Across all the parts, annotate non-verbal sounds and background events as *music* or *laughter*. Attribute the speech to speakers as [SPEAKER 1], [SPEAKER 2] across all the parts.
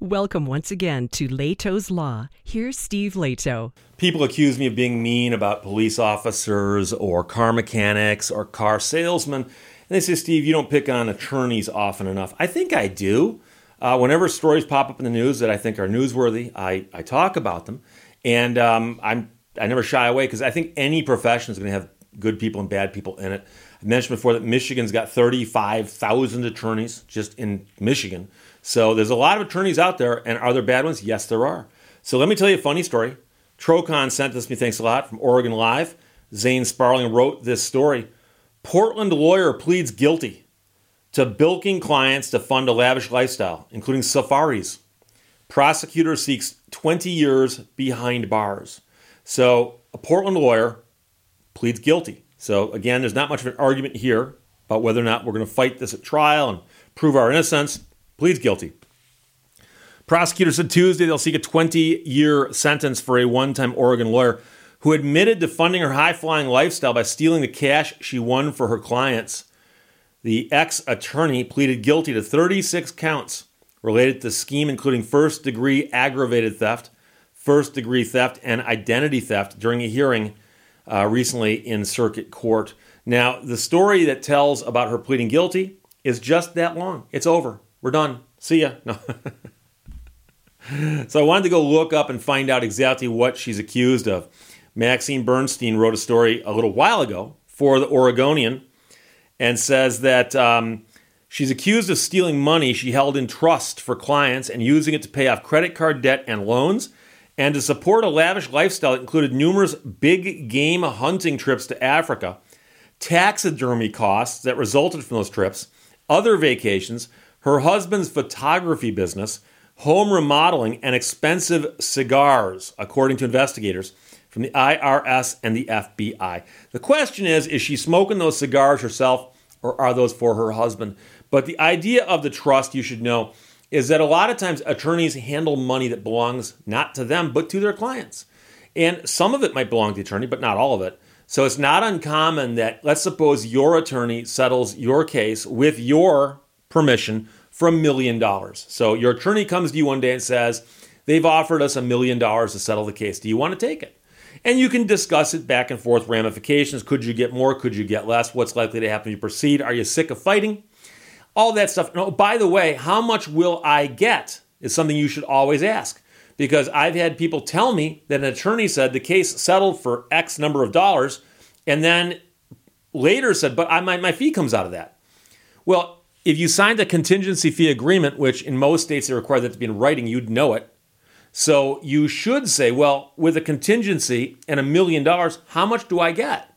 [SPEAKER 1] Welcome once again to Lehto's Law. Here's Steve Lehto.
[SPEAKER 2] People accuse me of being mean about police officers or car mechanics or car salesmen. And they say, Steve, you don't pick on attorneys often enough. I think I do. Uh, whenever stories pop up in the news that I think are newsworthy, I, I talk about them. And um, I'm, I never shy away because I think any profession is going to have good people and bad people in it. I mentioned before that Michigan's got 35,000 attorneys just in Michigan. So there's a lot of attorneys out there, and are there bad ones? Yes, there are. So let me tell you a funny story. Trocon sent this me, thanks a lot, from Oregon Live. Zane Sparling wrote this story. Portland lawyer pleads guilty to bilking clients to fund a lavish lifestyle, including safaris. Prosecutor seeks 20 years behind bars. So a Portland lawyer pleads guilty. So again, there's not much of an argument here about whether or not we're going to fight this at trial and prove our innocence pleads guilty. Prosecutors said Tuesday they'll seek a 20 year sentence for a one time Oregon lawyer who admitted to funding her high flying lifestyle by stealing the cash she won for her clients. The ex attorney pleaded guilty to 36 counts related to the scheme, including first degree aggravated theft, first degree theft, and identity theft during a hearing uh, recently in circuit court. Now, the story that tells about her pleading guilty is just that long. It's over. We're done. See ya. No. *laughs* so I wanted to go look up and find out exactly what she's accused of. Maxine Bernstein wrote a story a little while ago for the Oregonian and says that um, she's accused of stealing money she held in trust for clients and using it to pay off credit card debt and loans and to support a lavish lifestyle that included numerous big game hunting trips to Africa, taxidermy costs that resulted from those trips, other vacations, her husband's photography business, home remodeling, and expensive cigars, according to investigators from the IRS and the FBI. The question is is she smoking those cigars herself or are those for her husband? But the idea of the trust, you should know, is that a lot of times attorneys handle money that belongs not to them, but to their clients. And some of it might belong to the attorney, but not all of it. So it's not uncommon that, let's suppose your attorney settles your case with your permission a million dollars. So your attorney comes to you one day and says, They've offered us a million dollars to settle the case. Do you want to take it? And you can discuss it back and forth ramifications. Could you get more? Could you get less? What's likely to happen if you proceed? Are you sick of fighting? All that stuff. No, by the way, how much will I get is something you should always ask. Because I've had people tell me that an attorney said the case settled for X number of dollars, and then later said, but I, my, my fee comes out of that. Well, if you signed a contingency fee agreement, which in most states they require that to be in writing, you'd know it. So you should say, well, with a contingency and a million dollars, how much do I get?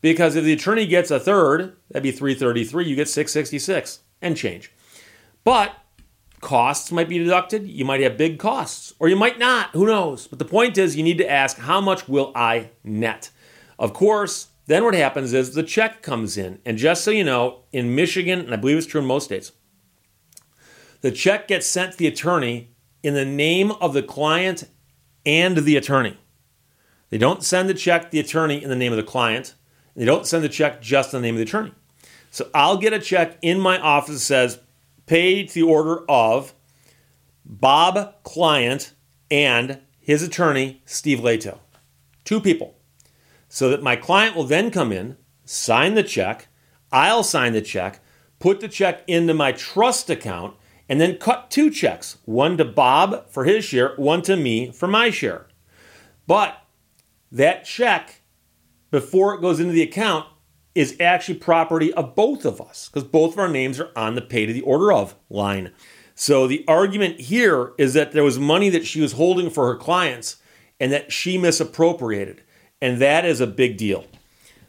[SPEAKER 2] Because if the attorney gets a third, that'd be 333, you get 666 and change. But costs might be deducted. You might have big costs, or you might not. Who knows? But the point is, you need to ask, how much will I net? Of course, then what happens is the check comes in. And just so you know, in Michigan, and I believe it's true in most states, the check gets sent to the attorney in the name of the client and the attorney. They don't send the check to the attorney in the name of the client. They don't send the check just in the name of the attorney. So I'll get a check in my office that says, paid to the order of Bob Client and his attorney, Steve Lehto. Two people so that my client will then come in, sign the check, I'll sign the check, put the check into my trust account, and then cut two checks one to Bob for his share, one to me for my share. But that check, before it goes into the account, is actually property of both of us because both of our names are on the pay to the order of line. So the argument here is that there was money that she was holding for her clients and that she misappropriated and that is a big deal.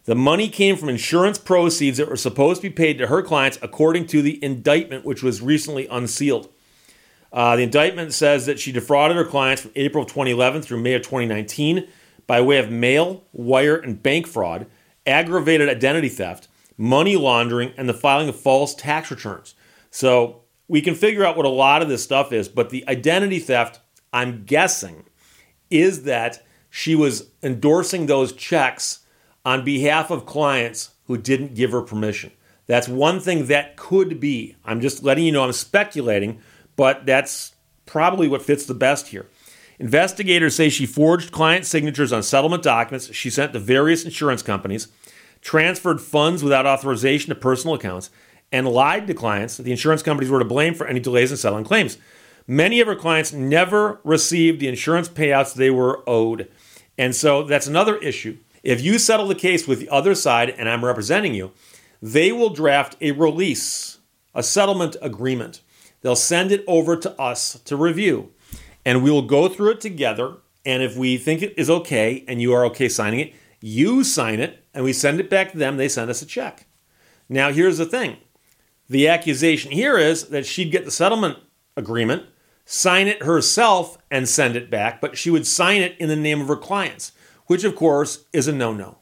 [SPEAKER 2] The money came from insurance proceeds that were supposed to be paid to her clients according to the indictment, which was recently unsealed. Uh, the indictment says that she defrauded her clients from April of 2011 through May of 2019 by way of mail, wire, and bank fraud, aggravated identity theft, money laundering, and the filing of false tax returns. So we can figure out what a lot of this stuff is, but the identity theft, I'm guessing, is that she was endorsing those checks on behalf of clients who didn't give her permission. That's one thing that could be. I'm just letting you know I'm speculating, but that's probably what fits the best here. Investigators say she forged client signatures on settlement documents she sent to various insurance companies, transferred funds without authorization to personal accounts, and lied to clients that the insurance companies were to blame for any delays in settling claims. Many of her clients never received the insurance payouts they were owed. And so that's another issue. If you settle the case with the other side and I'm representing you, they will draft a release, a settlement agreement. They'll send it over to us to review, and we will go through it together. And if we think it is okay and you are okay signing it, you sign it and we send it back to them. They send us a check. Now, here's the thing the accusation here is that she'd get the settlement agreement, sign it herself, and send it back, but she would sign it in the name of her clients, which, of course, is a no no.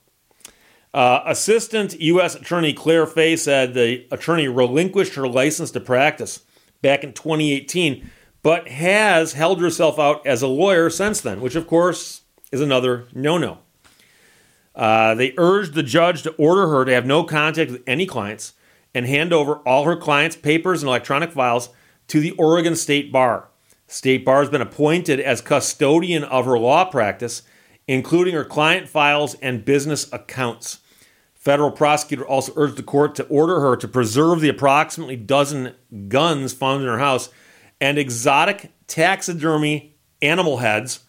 [SPEAKER 2] Uh, Assistant U.S. Attorney Claire Fay said the attorney relinquished her license to practice back in 2018, but has held herself out as a lawyer since then, which of course is another no no. Uh, they urged the judge to order her to have no contact with any clients and hand over all her clients' papers and electronic files to the Oregon State Bar. State Bar has been appointed as custodian of her law practice, including her client files and business accounts. Federal prosecutor also urged the court to order her to preserve the approximately dozen guns found in her house and exotic taxidermy animal heads,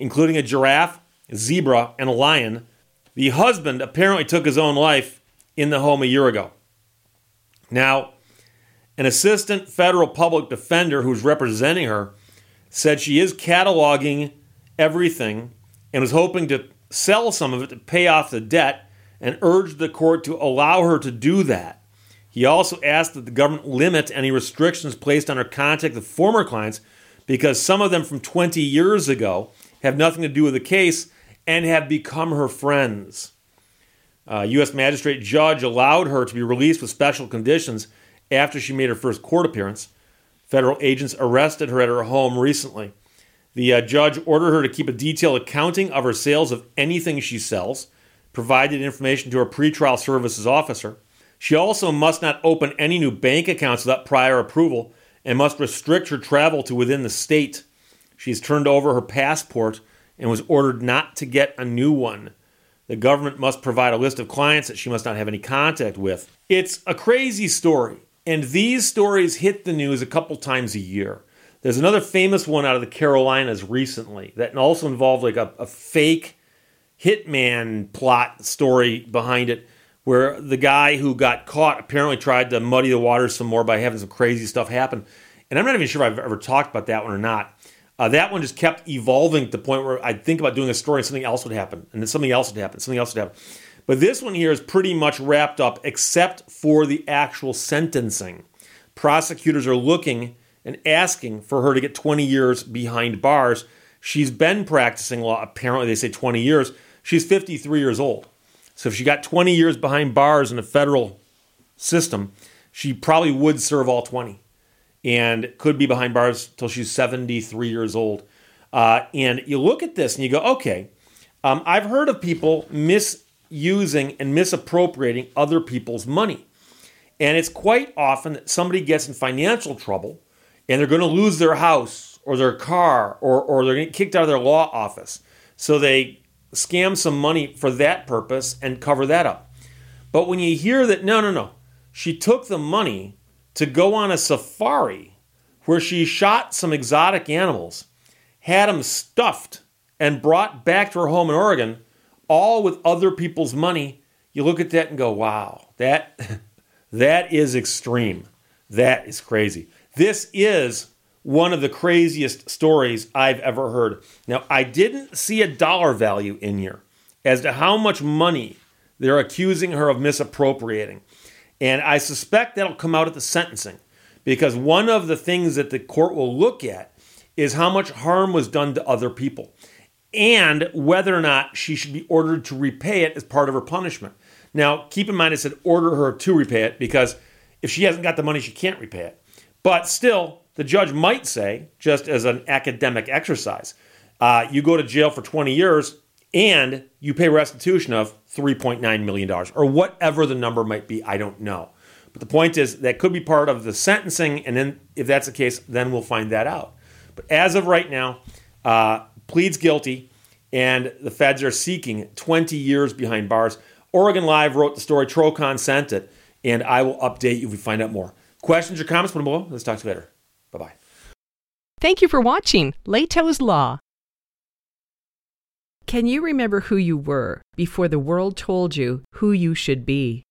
[SPEAKER 2] including a giraffe, zebra, and a lion. The husband apparently took his own life in the home a year ago. Now, an assistant federal public defender who's representing her said she is cataloging everything and was hoping to sell some of it to pay off the debt and urged the court to allow her to do that. He also asked that the government limit any restrictions placed on her contact with former clients because some of them from 20 years ago have nothing to do with the case and have become her friends. Uh, A U.S. Magistrate Judge allowed her to be released with special conditions after she made her first court appearance. Federal agents arrested her at her home recently. The uh, judge ordered her to keep a detailed accounting of her sales of anything she sells provided information to her pretrial services officer. She also must not open any new bank accounts without prior approval and must restrict her travel to within the state. She's turned over her passport and was ordered not to get a new one. The government must provide a list of clients that she must not have any contact with. It's a crazy story, and these stories hit the news a couple times a year. There's another famous one out of the Carolinas recently that also involved like a, a fake hitman plot story behind it where the guy who got caught apparently tried to muddy the waters some more by having some crazy stuff happen. And I'm not even sure if I've ever talked about that one or not. Uh, that one just kept evolving to the point where I'd think about doing a story and something else would happen, and then something else would happen, something else would happen. But this one here is pretty much wrapped up except for the actual sentencing. Prosecutors are looking and asking for her to get 20 years behind bars. She's been practicing law, apparently, they say 20 years She's 53 years old. So if she got 20 years behind bars in a federal system, she probably would serve all 20 and could be behind bars till she's 73 years old. Uh, and you look at this and you go, okay, um, I've heard of people misusing and misappropriating other people's money. And it's quite often that somebody gets in financial trouble and they're going to lose their house or their car or, or they're going to get kicked out of their law office. So they scam some money for that purpose and cover that up. But when you hear that, no, no, no, she took the money to go on a safari where she shot some exotic animals, had them stuffed, and brought back to her home in Oregon, all with other people's money, you look at that and go, wow, that, *laughs* that is extreme. That is crazy. This is one of the craziest stories I've ever heard. Now, I didn't see a dollar value in here as to how much money they're accusing her of misappropriating. And I suspect that'll come out at the sentencing because one of the things that the court will look at is how much harm was done to other people and whether or not she should be ordered to repay it as part of her punishment. Now, keep in mind, I said order her to repay it because if she hasn't got the money, she can't repay it. But still, the judge might say, just as an academic exercise, uh, you go to jail for 20 years and you pay restitution of $3.9 million or whatever the number might be. I don't know. But the point is, that could be part of the sentencing. And then, if that's the case, then we'll find that out. But as of right now, uh, pleads guilty, and the feds are seeking 20 years behind bars. Oregon Live wrote the story. Trocon sent it, and I will update you if we find out more. Questions or comments? Put them below. Let's talk to you later. Bye bye.
[SPEAKER 1] Thank you for watching Lehto's Law. Can you remember who you were before the world told you who you should be?